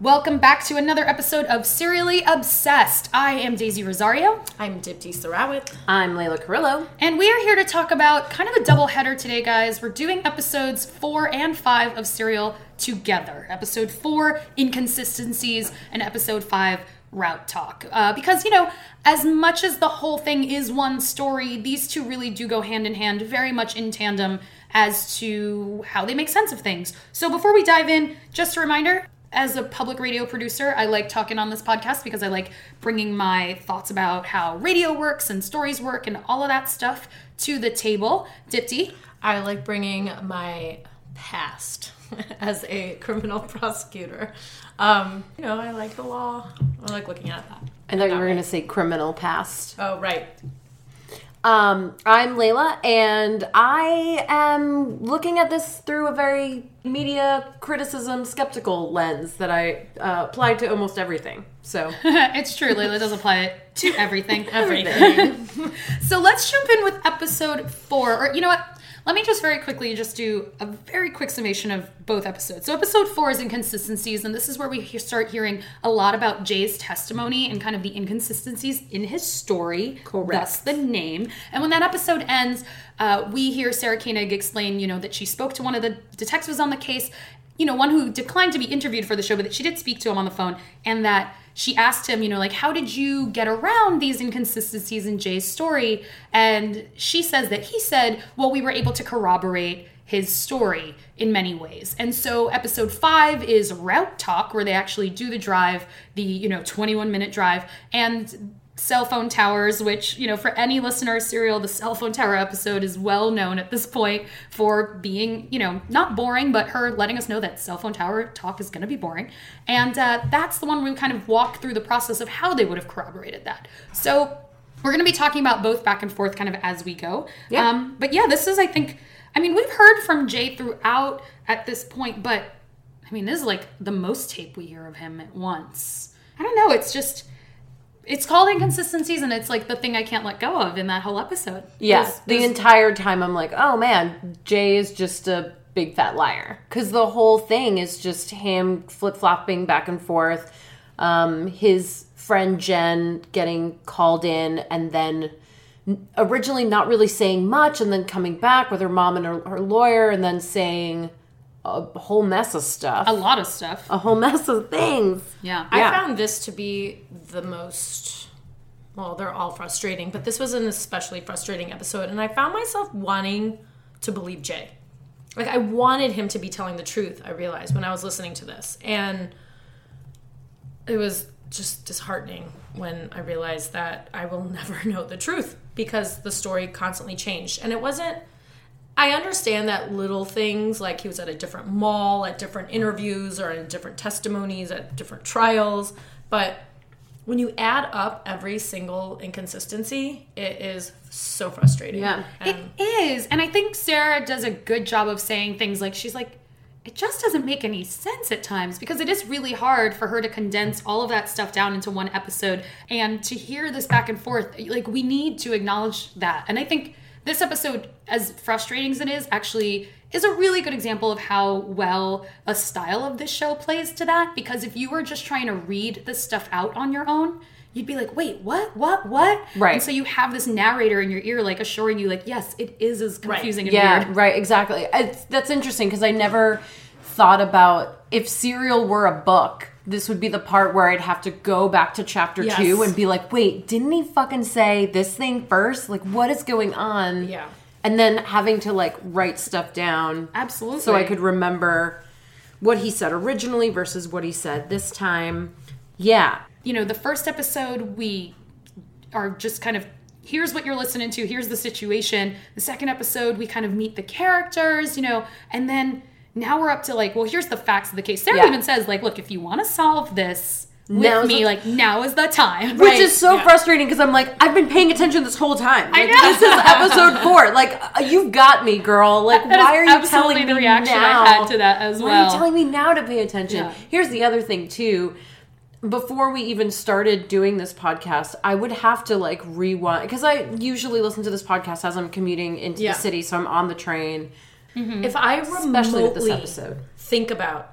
Welcome back to another episode of Serially Obsessed. I am Daisy Rosario, I'm Dipti Sarawit. I'm Layla Carrillo. and we are here to talk about kind of a double header today, guys. We're doing episodes four and five of Serial together. Episode four, Inconsistencies, and episode five, Route Talk. Uh, because, you know, as much as the whole thing is one story, these two really do go hand in hand, very much in tandem as to how they make sense of things. So before we dive in, just a reminder as a public radio producer, I like talking on this podcast because I like bringing my thoughts about how radio works and stories work and all of that stuff to the table. Dipti, I like bringing my past as a criminal prosecutor. Um, you know, I like the law. I like looking at that. I thought you were going to say criminal past. Oh, right. Um, I'm Layla, and I am looking at this through a very media criticism skeptical lens that I uh, apply to almost everything. So, it's true. Layla does apply it to everything. Everything. so let's jump in with episode four. Or you know what? Let me just very quickly just do a very quick summation of both episodes. So episode four is inconsistencies, and this is where we start hearing a lot about Jay's testimony and kind of the inconsistencies in his story. Correct. Thus the name. And when that episode ends, uh, we hear Sarah Koenig explain, you know, that she spoke to one of the detectives on the case, you know, one who declined to be interviewed for the show, but that she did speak to him on the phone, and that she asked him, you know, like, how did you get around these inconsistencies in Jay's story? And she says that he said, well, we were able to corroborate his story in many ways. And so episode five is route talk, where they actually do the drive, the, you know, 21 minute drive. And cell phone towers, which, you know, for any listener of Serial, the cell phone tower episode is well known at this point for being, you know, not boring, but her letting us know that cell phone tower talk is going to be boring. And uh, that's the one we kind of walk through the process of how they would have corroborated that. So we're going to be talking about both back and forth kind of as we go. Yeah. Um, but yeah, this is, I think, I mean, we've heard from Jay throughout at this point, but I mean, this is like the most tape we hear of him at once. I don't know. It's just, it's called inconsistencies, and it's like the thing I can't let go of in that whole episode. yeah, the entire time I'm like, oh man, Jay is just a big fat liar. Because the whole thing is just him flip flopping back and forth. Um, his friend Jen getting called in and then originally not really saying much and then coming back with her mom and her, her lawyer and then saying a whole mess of stuff. a lot of stuff. a whole mess of things. yeah. I Yeah. found this to be the most. Well, they're all frustrating, but this was an especially frustrating episode, and I found myself wanting to believe Jay. Like I wanted him to be telling the truth. I realized when I was listening to this, and it was just disheartening when I realized that I will never know the truth because the story constantly changed, and it wasn't. I understand that little things like he was at a different mall, at different interviews, or in different testimonies, at different trials, but when you add up every single inconsistency, it is so frustrating. Yeah. It And is. And I think Sarah does a good job of saying things like, she's like, it just doesn't make any sense at times because it is really hard for her to condense all of that stuff down into one episode and to hear this back and forth. Like, we need to acknowledge that. And I think this episode, as frustrating as it is, actually is a really good example of how well a style of this show plays to that. Because if you were just trying to read this stuff out on your own, you'd be like, wait, what, what, what? Right. And so you have this narrator in your ear, like assuring you, like, yes, it is as confusing and Yeah, weird. right, exactly. It's, that's interesting because I never thought about if Serial were a book, this would be the part where I'd have to go back to chapter Yes. two and be like, wait, didn't he fucking say this thing first? Like, what is going on? Yeah. And then having to like write stuff down Absolutely. so I could remember what he said originally versus what he said this time. Yeah. you know, the first episode, we are just kind of here's what you're listening to, here's the situation. The second episode, we kind of meet the characters, you know, and then now we're up to like, well, here's the facts of the case. Sarah Yeah. even says, like, look, if you want to solve this with Now's me, the- like, now is the time. Which right? is so Yeah. frustrating because I'm like, I've been paying attention this whole time. Like, know. This is episode four. Like, uh, you've got me, girl. Like, That is why are you absolutely telling the me reaction I now? had to that as why well. are you telling me now to pay attention? Yeah. Here's the other thing too. Before we even started doing this podcast, I would have to like rewind because I usually listen to this podcast as I'm commuting into Yeah. the city, so I'm on the train. Mm-hmm. if I Especially with this remotely episode. think about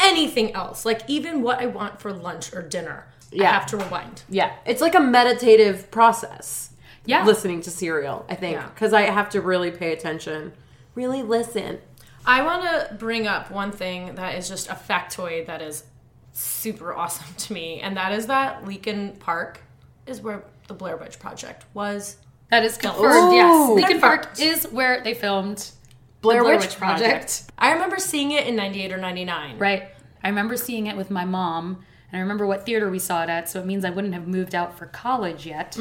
anything else. Like even what I want for lunch or dinner, I have to rewind. Yeah, it's like a meditative process. Yeah. listening to serial. I think Yeah. because I have to really pay attention, really listen. I want to bring up one thing that is just a factoid that is super awesome to me, and that is that Leakin Park is where the Blair Witch Project was. That is confirmed. Yes, Ooh. Leakin Park is where they filmed Blair, Blair Witch, Witch Project. Project. I remember seeing it in 98 or 99. Right. I remember seeing it with my mom, and I remember what theater we saw it at. So it means I wouldn't have moved out for college yet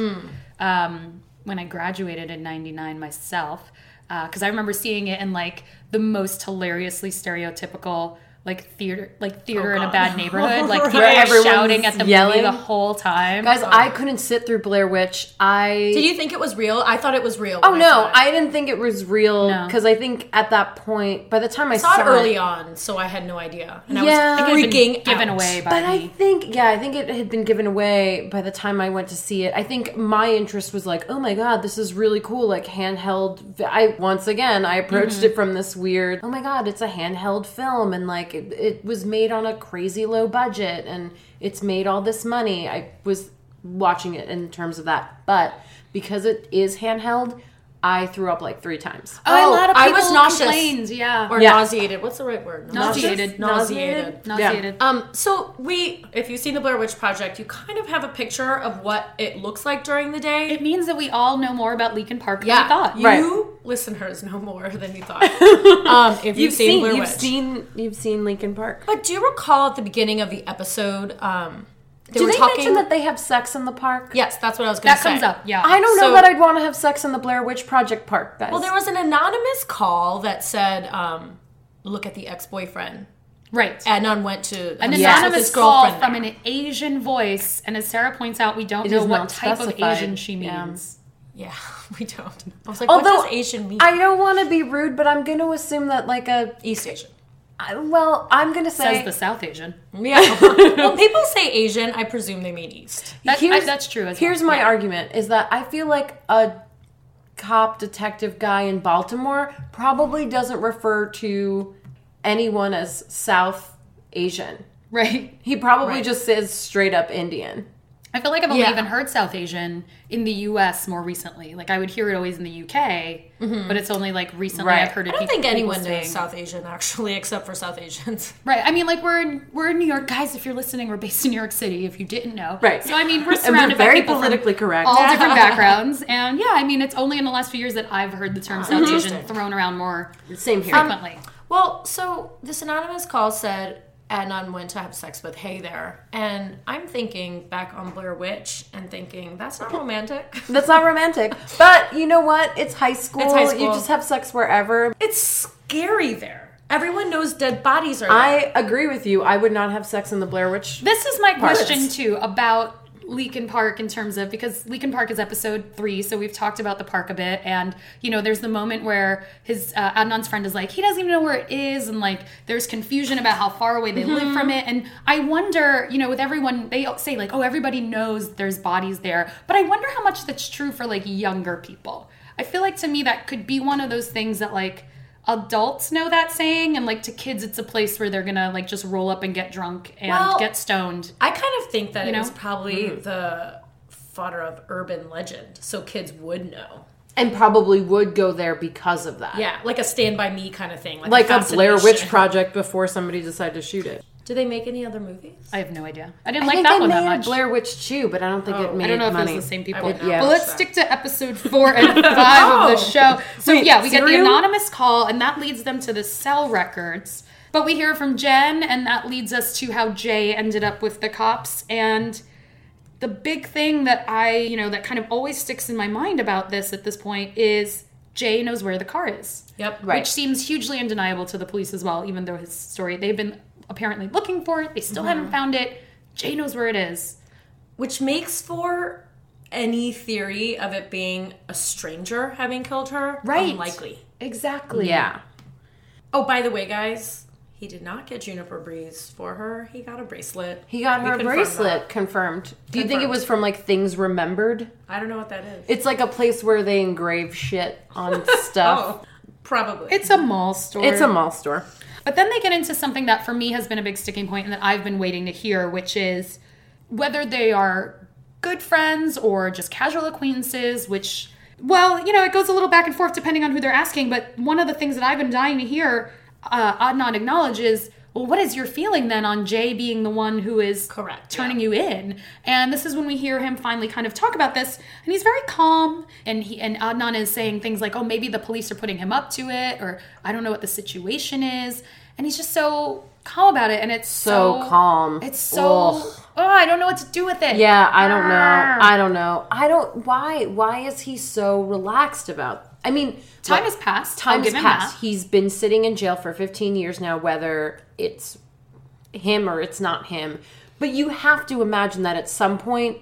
um, when I graduated in '99 myself. Because I remember seeing it in like the most hilariously stereotypical like theater, like theater oh, in a bad neighborhood, like people Right. Everyone's shouting at the yelling. movie the whole time. Guys, I couldn't sit through Blair Witch. I Did you think it was real? I thought it was real. Oh no, saw it. I didn't think it was real No. because I think at that point, by the time I saw saw, it early on, so I had no idea, and Yeah. I It was It had freaking given out. away by But I think, yeah, I think it had been given away by the time I went to see it. I think my interest was like, oh my god, this is really cool, like handheld. I once again, I approached mm-hmm. it from this weird, oh my god, it's a handheld film, and like it, it was made on a crazy low budget, and it's made all this money. I was watching it in terms of that, but because it is handheld, I threw up like three times. Oh, a lot of I was nauseous. complained. Yeah, Or Yeah. nauseated. What's the right word? Nauseated. Nauseated. nauseated. Um, so we, if you've seen the Blair Witch Project, you kind of have a picture of what it looks like during the day. It means that we all know more about Leakin Park than yeah, we thought. you Right. Listeners know more than you thought. um, if you've, seen, Blair you've seen, you've seen Leakin Park. but do you recall at the beginning of the episode, um, they Do they talking? mention that they have sex in the park? yes, that's what I was going to say. That comes up. Yeah, I don't know So- that I'd want to have sex in the Blair Witch Project Park, guys. Well, there was an anonymous call that said, um, "Look at the ex-boyfriend." right. Adnan went to An anonymous call from an Asian voice, and as Sarah points out, we don't It know what type of. Asian she means. Yeah, we don't. I was like, Although what does Asian mean? I don't want to be rude, but I'm going to assume that like a East Asian. I- well, I'm going to say Says the South Asian. Yeah. when people say Asian, I presume they mean East. That, Here's- I- that's true as Here's well. my Yeah. argument is that I feel like a cop detective guy in Baltimore probably doesn't refer to anyone as South Asian. Right. He probably Right. just says straight up Indian. I feel like I've only Yeah. even heard South Asian in the U.S. more recently. Like I would hear it always in the U.K., mm-hmm. but it's only like recently Right. I've heard it. I don't think anyone people knows saying- South Asian actually, except for South Asians. Right. I mean, like we're in we're in New York, guys. If you're listening, we're based in New York City. If you didn't know, Right. So I mean, we're And we're surrounded very by politically correct. all different backgrounds, and yeah, I mean, it's only in the last few years that I've heard the term South Asian thrown around more Same here. frequently. Well, so this anonymous call said Adnan went to have sex with Hae there, and I'm thinking back on Blair Witch and thinking that's not romantic. That's not romantic. But you know what? It's high school. It's high school. You just have sex wherever. It's scary there. Everyone knows dead bodies are there. I agree with you. I would not have sex in the Blair Witch. This is my Parts. question too about Leakin Park in terms of because Leakin Park is episode three, so we've talked about the park a bit, and you know, there's the moment where his uh, Adnan's friend is like, he doesn't even know where it is, and like there's confusion about how far away they live from it, and I wonder, you know, with everyone, they say like, oh, everybody knows there's bodies there, but I wonder how much that's true for like younger people. I feel like to me that could be one of those things that like adults know that saying and like to kids it's a place where they're gonna like just roll up and get drunk and Well, get stoned I kind of think that You it know? was probably mm-hmm. the fodder of urban legend, so kids would know. And probably would go there because of that. Yeah, like a Stand by Me kind of thing, like, Like a Blair Witch project before somebody decided to shoot it. Do they make any other movies? I have no idea. I didn't I like think that they one made that much. Blair Witch too, but I don't think Oh, it made I don't know if money. it's the same people. would not Yeah. But let's watch stick to episode four and five of the oh. show. So Wait, yeah, we get the anonymous call, and that leads them to the cell records. But we hear from Jen, and that leads us to how Jay ended up with the cops. And the big thing that I, you know, that kind of always sticks in my mind about this at this point is Jay knows where the car is. Yep. Right. Which seems hugely undeniable to the police as well, even though his story, they've been apparently looking for it. They still Mm-hmm. haven't found it. Jay knows where it is. Which makes for any theory of it being a stranger having killed her Right. unlikely. Exactly. Yeah. Oh, by the way, guys, he did not get Juniper Breeze for her. He got a bracelet. He got her a bracelet that. confirmed. Do you think it was from like things remembered? I don't know what that is. It's like a place where they engrave shit on stuff. Oh. Probably. It's a mall store. It's a mall store. But then they get into something that for me has been a big sticking point and that I've been waiting to hear, which is whether they are good friends or just casual acquaintances, which, well, you know, it goes a little back and forth depending on who they're asking. But one of the things that I've been dying to hear uh, Adnan acknowledge is, well, what is your feeling then on Jay being the one who is Correct, turning yeah. you in? And this is when we hear him finally kind of talk about this, and he's very calm. And he and Adnan is saying things like, "Oh, maybe the police are putting him up to it," or "I don't know what the situation is," and he's just so calm about it, and it's So so, calm. It's so Ugh. oh, I don't know what to do with it. Yeah, I don't know. I don't know. I don't. Why? Why is he so relaxed about? I mean, Time look, has passed. Time has passed. that. He's been sitting in jail for 15 years now, whether it's him or it's not him. But you have to imagine that at some point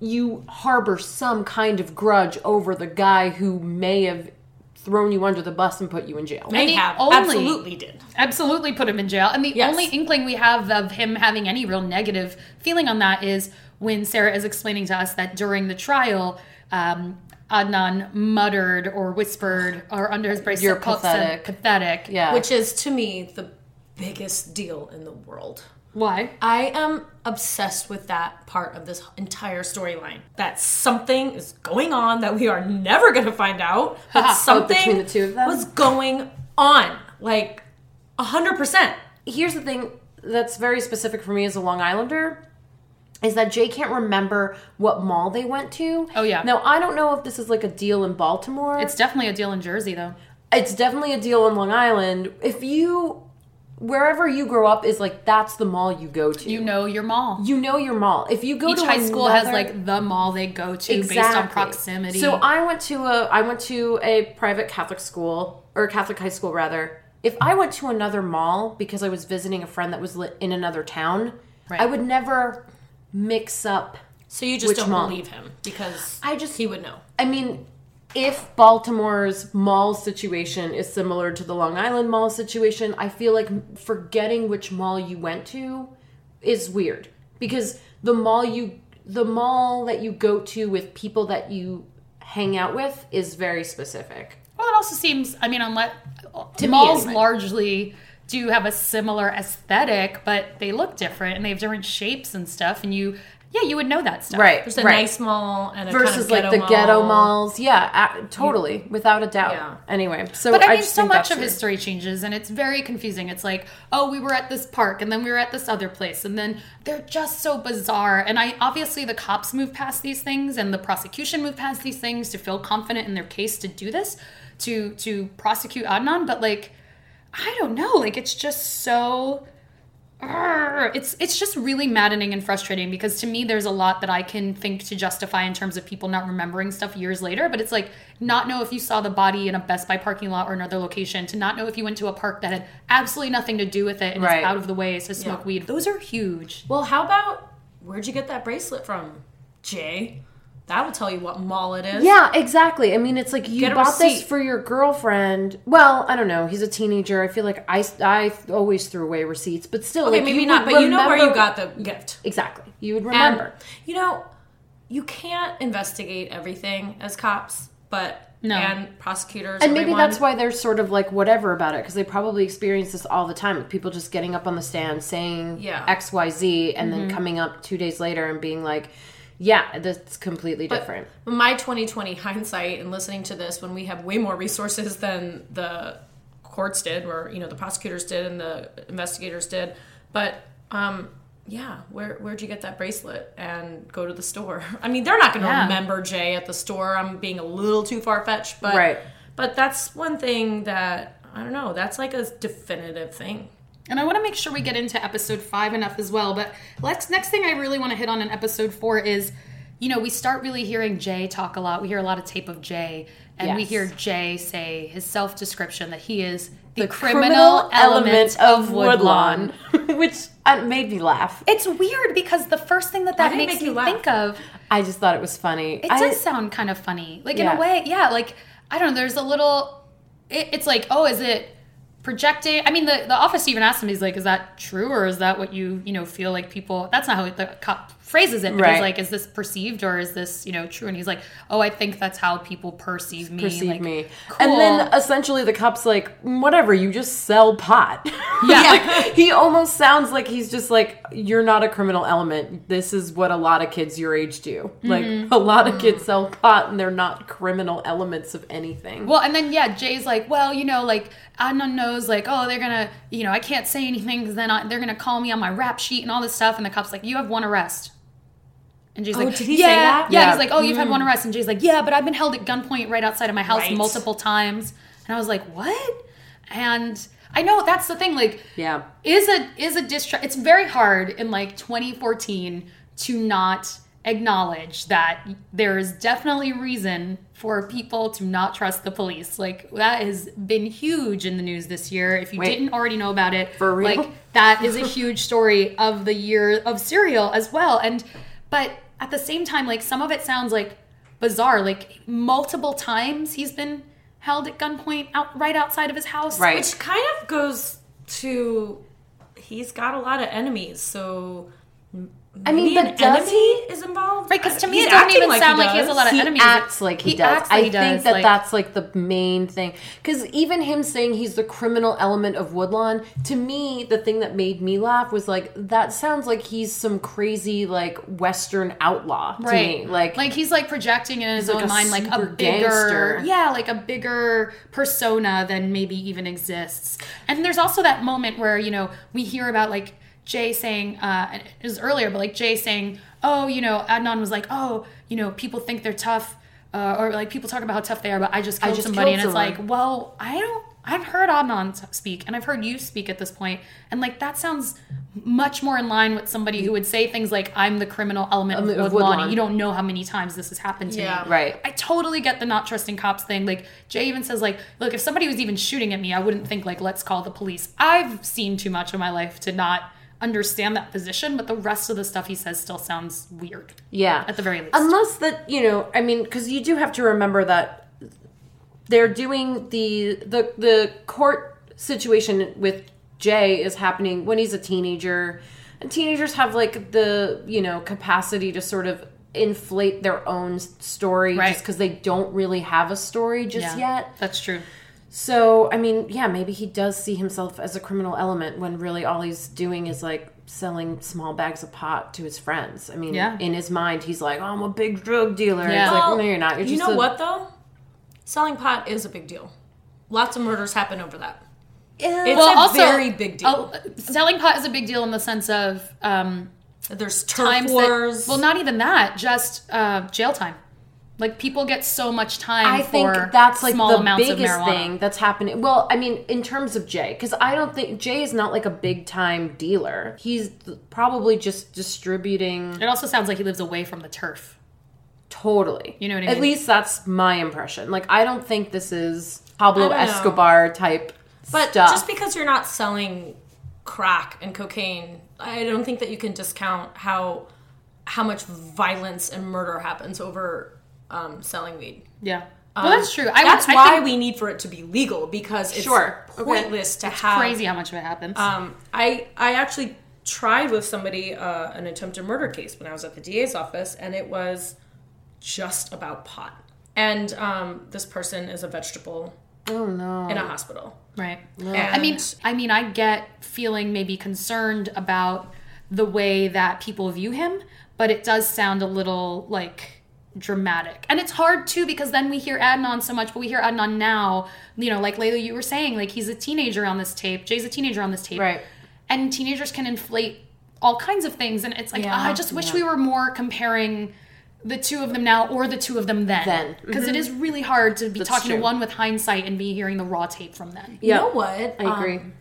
you harbor some kind of grudge over the guy who may have thrown you under the bus and put you in jail. May the have. only- Absolutely did. absolutely put him in jail. And the Yes. only inkling we have of him having any real negative feeling on that is when Sarah is explaining to us that during the trial, um, Adnan muttered or whispered or under his bracelet You're pathetic. pathetic. Yeah. Which is, to me, the biggest deal in the world. Why? I am obsessed with that part of this entire storyline. That something is going on that we are never going to find out. But something between the two of them? was going on. Like, 100%. here's the thing that's very specific for me as a Long Islander is that Jay can't remember what mall they went to. Oh, yeah. Now I don't know if this is like a deal in Baltimore. It's definitely a deal in Jersey, though. it's definitely a deal on Long Island. If you wherever you grow up is like that's the mall you go to. You know your mall. You know your mall. If you go Each to high school has like the mall they go to based on proximity. So I went to a I went to a private Catholic school or Catholic high school rather. If I went to another mall because I was visiting a friend that was in another town, Right. I would never mix up. So you just don't mall? believe him because I just he would know. I mean, if Baltimore's mall situation is similar to the Long Island mall situation, I feel like forgetting which mall you went to is weird because the mall you the mall that you go to with people that you hang out with is very specific. Well, it also seems. I mean, unless me, malls anyway. largely do have a similar aesthetic, but they look different and they have different shapes and stuff. And you, yeah, you would know that stuff. Right. There's a right. nice mall and a versus kind like the ghetto ghetto malls. Yeah, totally, without a doubt. Yeah. Anyway, so But I mean, so much of weird. history changes, and it's very confusing. It's like, oh, we were at this park, and then we were at this other place, and then they're just so bizarre. And I obviously the cops move past these things, and the prosecution move past these things to feel confident in their case to do this, to to prosecute Adnan. But like, I don't know, like it's just so. It's it's just really maddening and frustrating because to me there's a lot that I can think to justify in terms of people not remembering stuff years later, but it's like not know if you saw the body in a Best Buy parking lot or another location, to not know if you went to a park that had absolutely nothing to do with it and Right. is out of the way to smoke Yeah. weed. Those are huge. Well, how about where'd you get that bracelet from, Jay? That will tell you what mall it is. Yeah, exactly. I mean, it's like you Get a bought this receipt. for your girlfriend. Well, I don't know. He's a teenager. I feel like I, I always threw away receipts, but still, Okay, like, maybe you not, would but you know where you remember- got the gift. exactly. You would And, remember. you know, you can't investigate everything as cops, but No. and prosecutors and maybe everyone- that's why they're sort of like whatever about it because they probably experience this all the time with people just getting up on the stand saying Yeah. X Y Z and Mm-hmm. then coming up two days later and being like, yeah, that's completely different. my 2020 hindsight and listening to this when we have way more resources than the courts did or you know the prosecutors did and the investigators did but um yeah where where'd you get that bracelet and go to the store i mean they're not going to Yeah. remember jay at the store i'm being a little too far-fetched but Right. but that's one thing that i don't know that's like a definitive thing And I want to make sure we get into episode five enough as well. But let's next thing I really want to hit on in episode four is, you know, we start really hearing Jay talk a lot. We hear a lot of tape of Jay, and we hear Jay say his self description that he is the, The criminal, element of Woodlawn. which uh, made me laugh. It's weird because the first thing that that makes make me you laugh? think of I just thought it was funny. it I- does sound kind of funny like in a way yeah like i don't know there's a little it, it's like oh is it projecting. I mean, the the office even asked him. He's like, "Is that true, or is that what you you know feel like people?" That's not how the cop phrases it. But Right. he's like, "Is this perceived, or is this you know true?" And he's like, "Oh, I think that's how people perceive me." perceive like, me. Cool. And then essentially the cop's like, "Mm, whatever, you just sell pot. Yeah. like, he almost sounds like he's just like, you're not a criminal element. This is what a lot of kids your age do. Like Mm-hmm. a lot of kids sell pot and they're not criminal elements of anything. Well, and then yeah, Jay's like, well, you know, like Adnan knows, like, oh, they're gonna, you know, I can't say anything because then I, they're gonna call me on my rap sheet and all this stuff. And the cop's like, you have one arrest. And Jay's Oh, like, did he yeah, say that? Yeah, Yeah. he's like, oh, you've had mm. one arrest. And Jay's like, yeah, but I've been held at gunpoint right outside of my house Right. multiple times. And I was like, what? And I know that's the thing. Like, yeah. is a is a distract. It's very hard in like 2014 to not acknowledge that there is definitely reason for people to not trust the police. Like that has been huge in the news this year. If you Wait. didn't already know about it, For real? like that is a huge story of the year of serial as well. And but at the same time, like some of it sounds like bizarre. Like multiple times he's been held at gunpoint out right outside of his house. Right. Which kind of goes to he's got a lot of enemies, so I mean, but does enemy he? is involved. Right, because to me He's it doesn't acting even sound like he has a does. lot of he enemies. acts like he, He does. acts like I he think does, that like- that's like the main thing. Because even him saying he's the criminal element of Woodlawn, to me, the thing that made me laugh was like that sounds like he's some crazy like Western outlaw to right me. Like, like he's like projecting in his like own a mind like a bigger gangster. yeah like a bigger persona than maybe even exists and there's also that moment where you know we hear about like jay saying uh it was earlier but like jay saying oh you know adnan was like oh you know people think they're tough uh, or like people talk about how tough they are but i just killed just somebody killed and it's like well i don't I've heard Adnan speak, and I've heard you speak at this point, and like that sounds much more in line with somebody who would say things like, "I'm the criminal element Um, of of Woodlawn." Woodlawn. You don't know how many times this has happened to Yeah. me. Right. I totally get the not trusting cops thing. Like Jay even says, like, look, if somebody was even shooting at me, I wouldn't think like, let's call the police. I've seen too much of my life to not understand that position, but the rest of the stuff he says still sounds weird. yeah, At the very least. unless that you know, I mean, because you do have to remember that they're doing the the the court situation with Jay is happening when he's a teenager, and teenagers have like the you know capacity to sort of inflate their own story Right. just because they don't really have a story just Yeah, yet. That's true. So I mean, yeah, maybe he does see himself as a criminal element when really all he's doing is like selling small bags of pot to his friends. I mean, Yeah. in his mind, he's like, oh, I'm a big drug dealer. Yeah. It's Well, like, no, you're not. You're you just know a- what though? Selling pot is a big deal. Lots of murders happen over that. Yeah. It's well, a also, very big deal. uh, selling pot is a big deal in the sense of um, There's turf times wars. that. Well, not even that. Just uh, jail time. Like people get so much time. I think for that's like small the amounts of biggest marijuana. thing that's happening. Well, I mean, in terms of Jay, because I don't think Jay is not like a big time dealer. He's probably just distributing It also sounds like he lives away from the turf. totally. You know what I mean? At least that's my impression. Like, I don't think this is Pablo I don't know. Escobar type But stuff. just because you're not selling crack and cocaine, I don't think that you can discount how how much violence and murder happens over um, selling weed. Yeah. Well, that's true. I That's I why think we need for it to be legal because it's Sure. Okay. pointless to have crazy how much of it happens. Um, I I actually tried with somebody uh, an attempted murder case when I was at the DA's office, and it was just about pot. And um, this person is a vegetable oh no. in a hospital. Right. I mean, I mean, I get feeling maybe concerned about the way that people view him, but it does sound a little like dramatic. And it's hard too because then we hear Adnan so much, but we hear Adnan now, you know, like Layla, you were saying, like he's a teenager on this tape. Jay's a teenager on this tape. Right. And teenagers can inflate all kinds of things. And it's like, Yeah. ah, I just wish we were more comparing the two of them now or the two of them then. Then. Because it is really hard to be That's talking true. to one with hindsight and be hearing the raw tape from them. you know what? I agree. Um,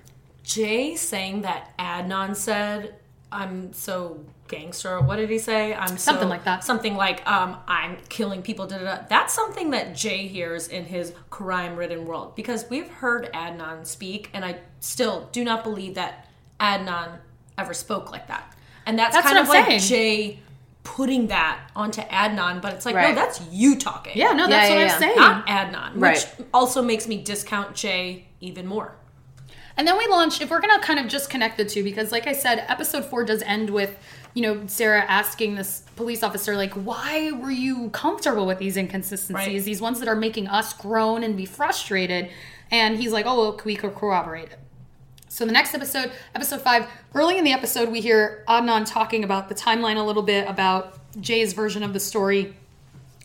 Jay saying that Adnan said, "I'm so gangster." What did he say? I'm so- Something like that. Something like, um, "I'm killing people." Da, da, da. That's something that Jay hears in his crime-ridden world because we've heard Adnan speak, and I still do not believe that Adnan ever spoke like that. And that's, That's kind of I'm like saying. Jay putting that onto Adnan, but it's like, no, that's you talking. Yeah, no, that's Yeah, what yeah, I'm yeah. saying. Not Adnan, which Right. also makes me discount Jay even more. And then we launch, if we're going to kind of just connect the two, because like I said, episode four does end with, you know, Sarah asking this police officer, like, why were you comfortable with these inconsistencies, Right. these ones that are making us groan and be frustrated? And he's like, oh, well, we could corroborate it. So the next episode, episode five, early in the episode, we hear Adnan talking about the timeline a little bit, about Jay's version of the story,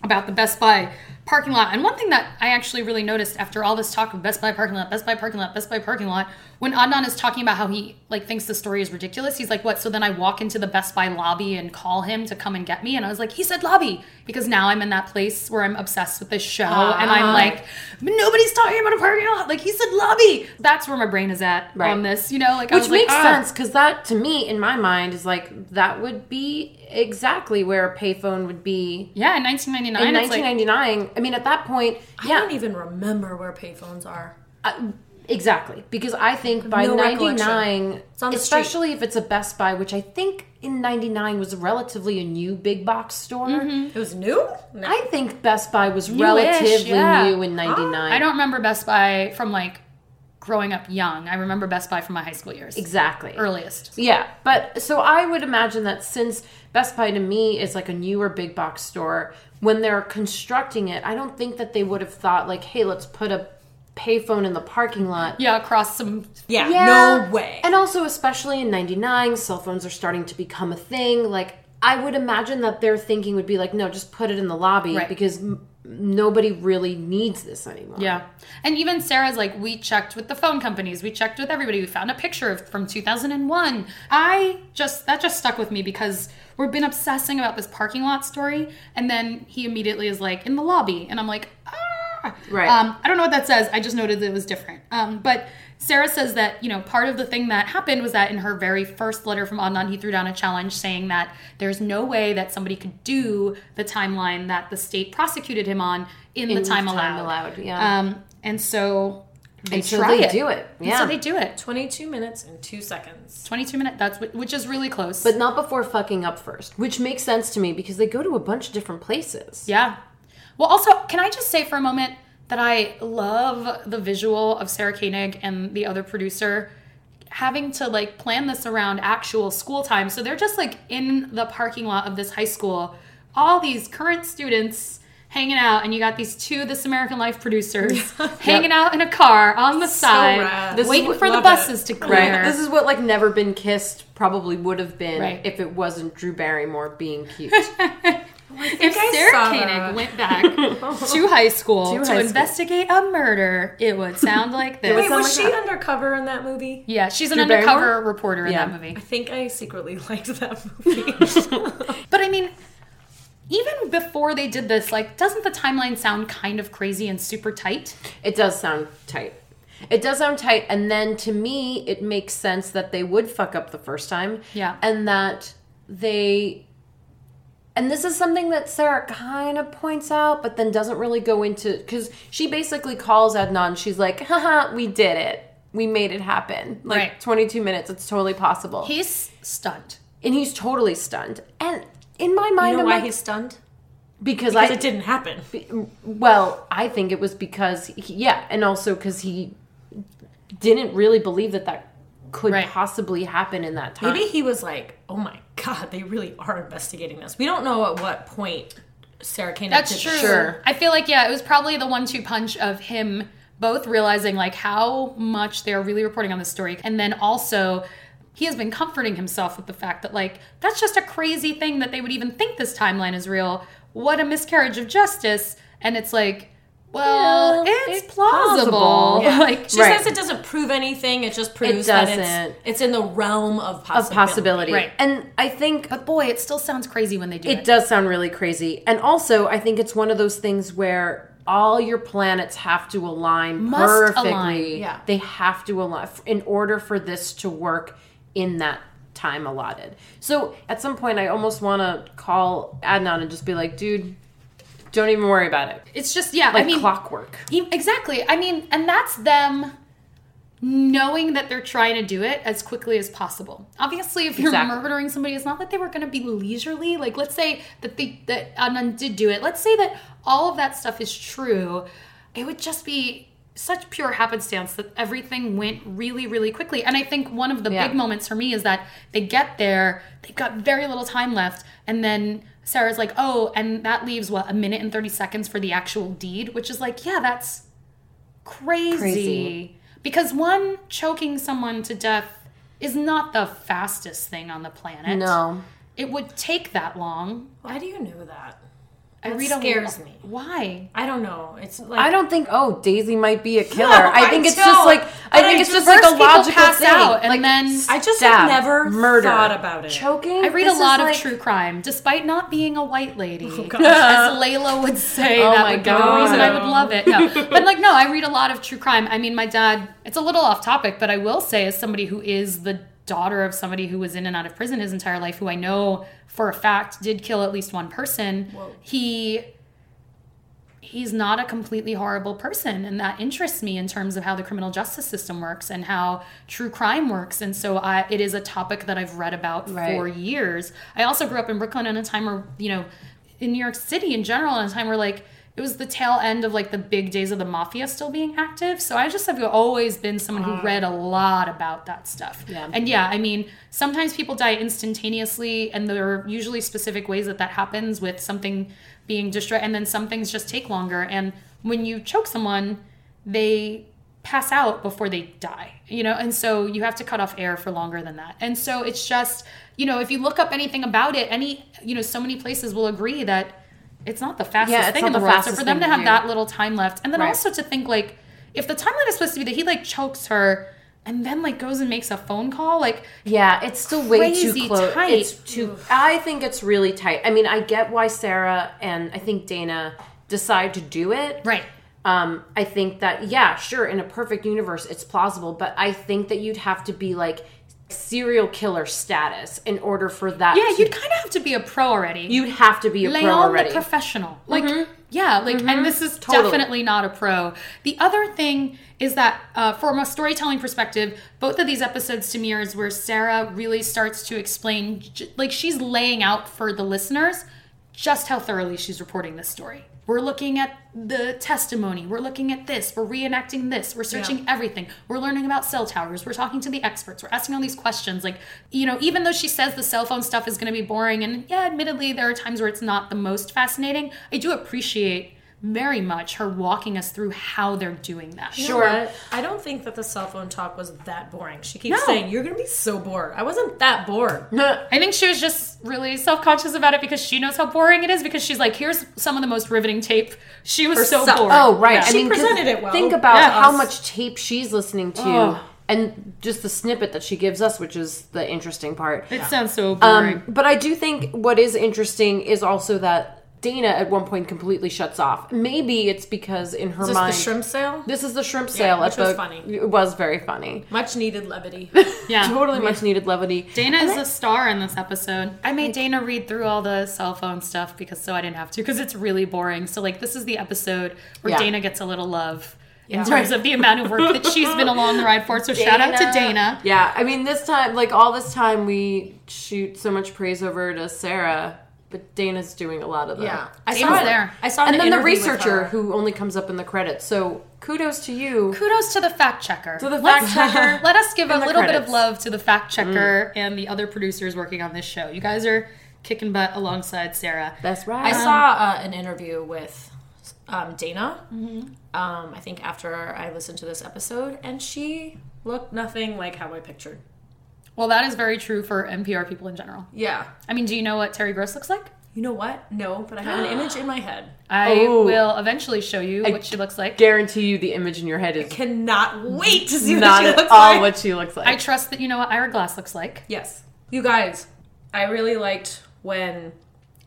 about the Best Buy parking lot. And one thing that I actually really noticed after all this talk of Best Buy parking lot, Best Buy parking lot, Best Buy parking lot, when Adnan is talking about how he like thinks the story is ridiculous, he's like, "What?" So then I walk into the Best Buy lobby and call him to come and get me, and I was like, "He said lobby," because now I'm in that place where I'm obsessed with this show, and I'm like, "Nobody's talking about a parking lot." Like he said lobby. That's where my brain is at Right. on this. You know, like I Which was like, makes "Ah." sense because that, to me, in my mind, is like that would be exactly where a payphone would be Yeah, in 1999, in it's like 1999. I mean, at that point, I yeah, don't even remember where payphones are. uh, exactly. Because I think by No 99, It's on the street. especially if it's a Best Buy, which I think in 99 was relatively a new big box store. It was new? No. I think Best Buy was Newish, relatively yeah. new in 99. I don't remember Best Buy from like growing up young. I remember Best Buy from my high school years. exactly. Earliest. Yeah, but so I would imagine that since Best Buy to me is like a newer big box store, when they're constructing it, I don't think that they would have thought like, "Hey, let's put a payphone in the parking lot." Yeah, across some yeah, Yeah. no way. And also, especially in '99, cell phones are starting to become a thing. Like, I would imagine that their thinking would be like, "No, just put it in the lobby Right. because m- nobody really needs this anymore." Yeah. And even Sarah's like, we checked with the phone companies, we checked with everybody, we found a picture of, from 2001. I just, that just stuck with me because we've been obsessing about this parking lot story. And then he immediately is like, in the lobby. And I'm like, ah. Right. Um, I don't know what that says. I just noted that it was different. Um, but Sarah says that, you know, part of the thing that happened was that in her very first letter from Adnan, he threw down a challenge saying that there's no way that somebody could do the timeline that the state prosecuted him on in, In the time, time allowed. allowed, yeah. Um, and so they And so try they it. do it, And yeah. so they do it. 22 minutes and 2 seconds. 22 minutes. That's which is really close. But not before fucking up first, which makes sense to me because they go to a bunch of different places. yeah. Well, also, can I just say for a moment that I love the visual of Sarah Koenig and the other producer having to like plan this around actual school time. So they're just like in the parking lot of this high school, all these current students hanging out, and you got these two This American Life producers hanging out in a car on the side. This waiting what- for the buses it. to clear. Right. This is what like never been kissed probably would have been Right. if it wasn't Drew Barrymore being cute. if I Sarah saw Koenig that. went back to high school To to, high school. investigate a murder, it would sound like this. Wait, was like she that. undercover in that movie? yeah, she's an Drew undercover Barrymore? reporter in Yeah. that movie. I think I secretly liked that movie. But I mean, even before they did this, like, doesn't the timeline sound kind of crazy and super tight? it does sound tight. It does sound tight, and then to me, it makes sense that they would fuck up the first time. Yeah. And that they. And this is something that Sarah kind of points out, but then doesn't really go into. Because she basically calls Adnan. She's like, haha, we did it. We made it happen. Like Right. 22 minutes. It's totally possible. He's stunned. and he's totally stunned. And in my mind, you know I'm why like, he's stunned? because, Because I it didn't happen. well, I think it was because he, yeah, and also because he didn't really believe that that could Right. possibly happen in that time. Maybe he was like, "Oh my god, they really are investigating this." We don't know at what point Sarah Koenig. That's did true. Sure. I feel like, yeah, it was probably the one two punch of him both realizing, like, how much they're really reporting on this story. And then also, he has been comforting himself with the fact that, like, that's just a crazy thing that they would even think this timeline is real. What a miscarriage of justice. And it's like, well, Well, it's, it's plausible. plausible. Yeah. like, She Right. says it doesn't prove anything. It just proves It that it's it's in the realm of of possibility. possibility. Right. And I think but boy, it still sounds crazy when they do it. it does sound really crazy. And also, I think it's one of those things where all your planets have to align Must perfectly. align, yeah. They have to align in order for this to work in that time allotted. So at some point, I almost want to call Adnan and just be like, dude, don't even worry about it. It's just, yeah, Like I mean, clockwork. E- Exactly. I mean, and that's them knowing that they're trying to do it as quickly as possible. Obviously, if you're Exactly. murdering somebody, it's not that they were going to be leisurely. Like, let's say that they that Adnan did do it. Let's say that all of that stuff is true. It would just be such pure happenstance that everything went really, really quickly. And I think one of the Yeah. big moments for me is that they get there, they've got very little time left, and then Sarah's like, oh, and that leaves what, a minute and 30 seconds for the actual deed, which is like, yeah, that's crazy. Crazy. Because one, choking someone to death is not the fastest thing on the planet. No. It would take that long. Why do you know that? I That read a scares me. Why? I don't know. It's like I don't think. Oh, Daisy might be a killer. No, I think I it's don't. just like. I think I it's just just- like a logical pass thing. out, and like, then- I just stab, have never murder, thought about it. choking. I read This a lot of like- true crime, despite not being a white lady. Oh, gosh. As Layla would say, Oh that my would be the reason I would love it. No, but like, no, I read a lot of true crime. I mean, my dad. It's a little off topic, but I will say, as somebody who is the daughter of somebody who was in and out of prison his entire life, who I know for a fact did kill at least one person, he he's not a completely horrible person. And that interests me in terms of how the criminal justice system works and how true crime works. And so I, it is a topic that i've read about Right. for years. I also grew up in brooklyn in a time where you know in new york city in general in a time where like it was the tail end of like the big days of the mafia still being active. So i just have always been someone who read a lot about that stuff. Yeah. and yeah i mean sometimes people die instantaneously and there are usually specific ways that that happens with something being destroyed and then some things just take longer. And when you choke someone they pass out before they die you know? And so you have to cut off air for longer than that. And so it's just you know if you look up anything about it any you know so many places will agree that it's not the fastest Yeah, thing in the, world so for them to have that little time left and then Right. also to think like if the timeline is supposed to be that he like chokes her and then like goes and makes a phone call like Yeah, it's still way too close. tight. It's too. I think it's really tight. I mean, I get why Sarah and I think Dana decide to do it. right Um, I think that yeah, sure, in a perfect universe, it's plausible, but I think that you'd have to be like serial killer status in order for that. yeah to- you'd kind of have to be a pro already you'd have to be a pro Leon already. the professional. Like, yeah, like, and this is Totally. definitely not a pro. The other thing is that, uh, from a storytelling perspective, both of these episodes to me are where Sarah really starts to explain, like, she's laying out for the listeners just how thoroughly she's reporting this story. We're looking at the testimony. We're looking at this. We're reenacting this. We're searching everything. We're learning about cell towers. We're talking to the experts. We're asking all these questions. Like, you know, even though she says the cell phone stuff is going to be boring, and yeah, admittedly, there are times where it's not the most fascinating, I do appreciate very much her walking us through how they're doing that. You Sure. I don't think that the cell phone talk was that boring. She keeps No. saying, You're going to be so bored. I wasn't that bored. I think she was just really self conscious about it because she knows how boring it is. Because she's like, here's some of the most riveting tape. She was For so some- bored. Oh, right. Yeah. I She mean, 'cause presented it well. Think about Yeah. how much tape she's listening to, Oh. and just the snippet that she gives us, which is the interesting part. it sounds so boring. Um, but I do think what is interesting is also that Dana at one point completely shuts off. Maybe it's because in her Is this mind, the shrimp sale? this is the shrimp sale. which at was the, funny. It was very funny. Much needed levity. yeah. Totally much needed levity. Dana is a star in this episode. I made Dana read through all the cell phone stuff because so I didn't have to because it's really boring. So like this is the episode where Yeah. Dana gets a little love in terms of the amount of work that she's been along the ride for. So shout out to Dana. Dana. Yeah, I mean, this time, like all this time, we shoot so much praise over to Sarah, but Dana's doing a lot of the yeah. I Dana's saw it. there. I saw and an then the researcher who only comes up in the credits. So kudos to you. Kudos to the fact checker. To the Let's- fact checker. Let us give a And the little bit of love to the fact checker and the other producers working on this show. You guys are kicking butt alongside Sarah. That's right. I right. saw uh, an interview with um, Dana. Mm-hmm. Um, I think after I listened to this episode, and she looked nothing like how I pictured. Well, that is very true for NPR people in general. Yeah. I mean, do you know what Terry Gross looks like? You know what? No, but I have an image in my head. I Oh. will eventually show you I what she looks like. guarantee you the image in your head is Cannot wait to see what not she at all like. what she looks like. I trust that you know what Ira Glass looks like. Yes. You guys, I really liked when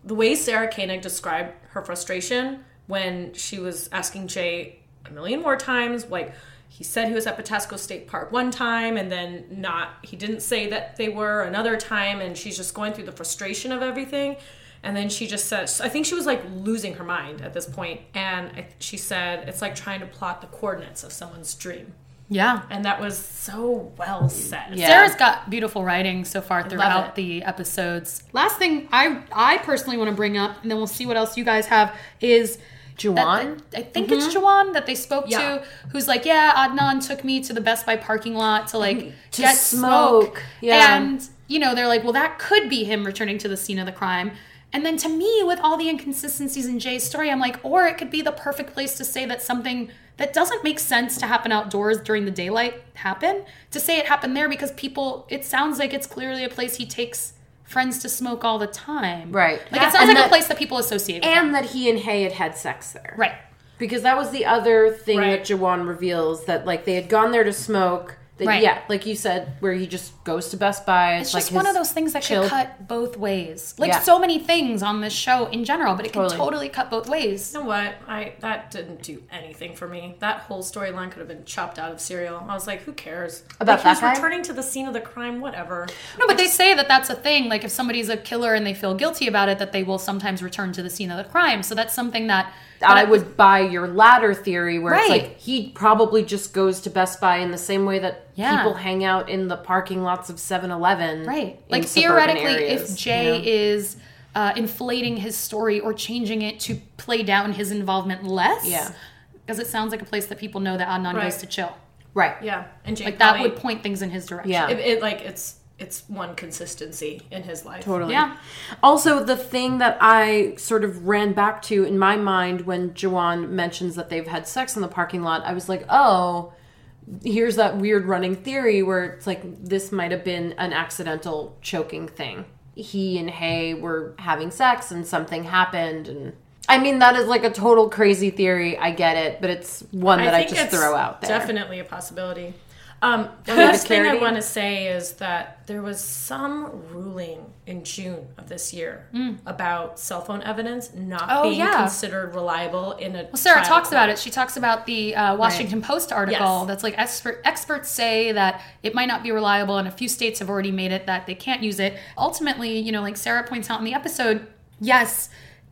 the way Sarah Koenig described her frustration when she was asking Jay a million more times, like he said he was at Patapsco State Park one time and then not he didn't say that they were another time and she's just going through the frustration of everything. And then she just says, I think she was like losing her mind at this point, and I, she said, it's like trying to plot the coordinates of someone's dream. Yeah. And that was so well said. Yeah. Sarah's got beautiful writing so far throughout the episodes. Last thing I I personally want to bring up, and then we'll see what else you guys have, is Juwan? I think it's mm-hmm. Juwan that they spoke Yeah. to, who's like, yeah, Adnan took me to the Best Buy parking lot to like mm-hmm. To get smoke. smoke. Yeah. And, you know, they're like, well, that could be him returning to the scene of the crime. And then to me, with all the inconsistencies in Jay's story, I'm like, or it could be the perfect place to say that something that doesn't make sense to happen outdoors during the daylight happen, to say it happened there because people, it sounds like it's clearly a place he takes friends to smoke all the time. Right. Like Yeah. it sounds like a place that people associate with. and that he and Hae had had sex there. Right. Because that was the other thing Right. that Jawan reveals that like they had gone there to smoke. That, Right. Yeah, like you said, where he just goes to Best Buy. It's like just one of those things that chill- could cut both ways. Like Yeah. so many things on this show in general, but it can Totally. totally cut both ways. You know what? I that didn't do anything for me. That whole storyline could have been chopped out of Serial. I was like, who cares About like, he's that guy? returning to the scene of the crime. Whatever. No, but they say that that's a thing. Like if somebody's a killer and they feel guilty about it, that they will sometimes return to the scene of the crime. So that's something that I would buy your latter theory where it's Right. like he probably just goes to Best Buy in the same way that Yeah. people hang out in the parking lots of 7-Eleven. right. in Like suburban theoretically, areas, if Jay you know? is uh, inflating his story or changing it to play down his involvement less, Yeah. because it sounds like a place that people know that Adnan Right. goes to chill. Right. Yeah, and Jake Like that probably- would point things in his direction. Yeah. It, it like it's it's one consistency in his life. Totally. Yeah. Also, the thing that I sort of ran back to in my mind when Jawan mentions that they've had sex in the parking lot, I was like, oh, here's that weird running theory where it's like this might have been an accidental choking thing. He and Hae were having sex and something happened and I mean that is like a total crazy theory. I get it, but it's one that I, think just throw out there. Definitely a possibility. Um, the last thing I want to say is that there was some ruling in June of this year about cell phone evidence not. Oh, being yeah. considered reliable in a. Well, Sarah talks about it. She talks about the uh, Washington Post article Yes. that's like expert, experts say that it might not be reliable, and a few states have already made it that they can't use it. Ultimately, you know, like Sarah points out in the episode, yes,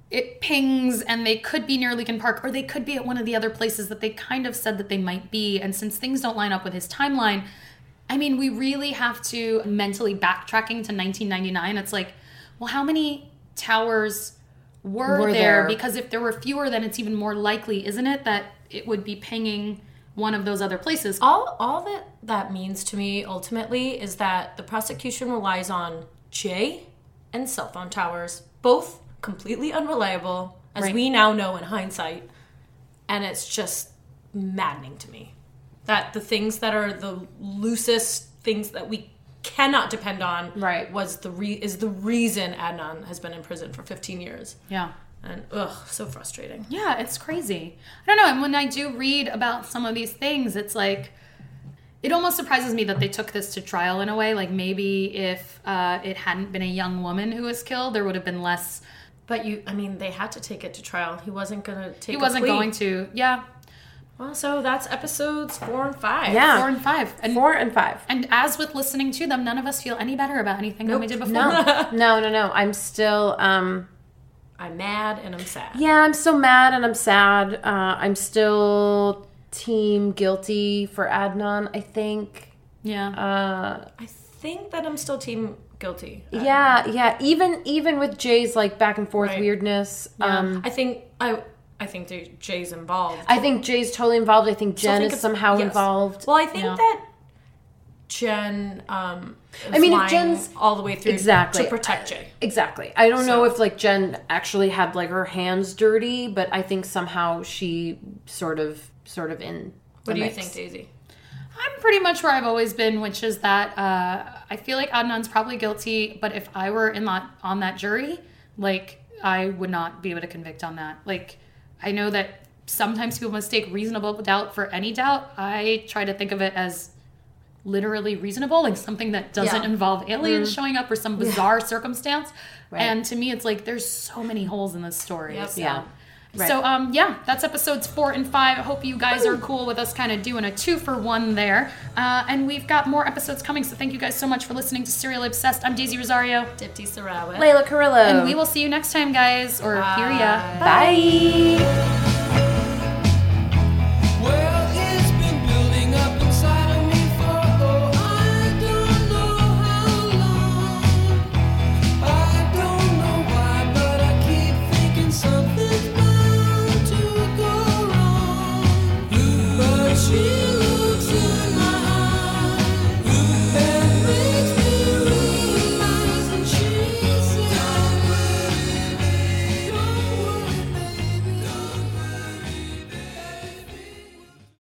it pings and they could be near Leakin Park or they could be at one of the other places that they kind of said that they might be. And since things don't line up with his timeline, I mean, we really have to mentally backtracking to 1999. It's like, well, how many towers were, Were there? there. Because if there were fewer, then it's even more likely, isn't it, that it would be pinging one of those other places? all all that that means to me ultimately is that the prosecution relies on Jay and cell phone towers, both completely unreliable, as Right. we now know in hindsight, and it's just maddening to me that the things that are the loosest things that we cannot depend on Right. was the re- is the reason Adnan has been in prison for 15 years Yeah. and ugh so frustrating Yeah, it's crazy. I don't know. And when I do read about some of these things, it's like it almost surprises me that they took this to trial in a way. Like maybe if uh, it hadn't been a young woman who was killed, there would have been less. But you I mean they had to take it to trial he wasn't gonna take He wasn't plea. going to. Yeah, Well, so that's episodes four and five. Yeah. four and five. And Four and five. and as with listening to them, none of us feel any better about anything than we did before. No, no, no, no. I'm still um I'm mad and I'm sad. Yeah, I'm still mad and I'm sad. Uh, I'm still team guilty for Adnan, I think. Yeah. Uh, I think that I'm still team guilty. Yeah, yeah. Even even with Jay's like back and forth Right. weirdness, um, I think I I think Jay's involved. I think Jay's totally involved. I think Jen think is somehow yes. involved. Well, I think Yeah. that Jen. Um, I mean, if Jen's- all the way through Exactly. to protect Jay. Exactly. I don't know if like Jen actually had like her hands dirty, but I think somehow she sort of sort of in. What do you think, Daisy? I'm pretty much where I've always been, which is that uh, I feel like Adnan's probably guilty, but if I were in that on that jury, like I would not be able to convict on that. Like I know that sometimes people mistake reasonable doubt for any doubt. I try to think of it as literally reasonable, like something that doesn't Yeah. involve aliens showing up or some bizarre circumstance. Right. And to me, it's like there's so many holes in this story. Yep. So. Yeah. Right. So um yeah, that's episodes four and five. I hope you guys are cool with us kind of doing a two for one there. Uh, and we've got more episodes coming. So thank you guys so much for listening to Serial Obsessed. I'm Daisy Rosario, Dipti Sarawat. Layla Carrillo. and we will see you next time, guys. Or hear ya. Bye. Bye.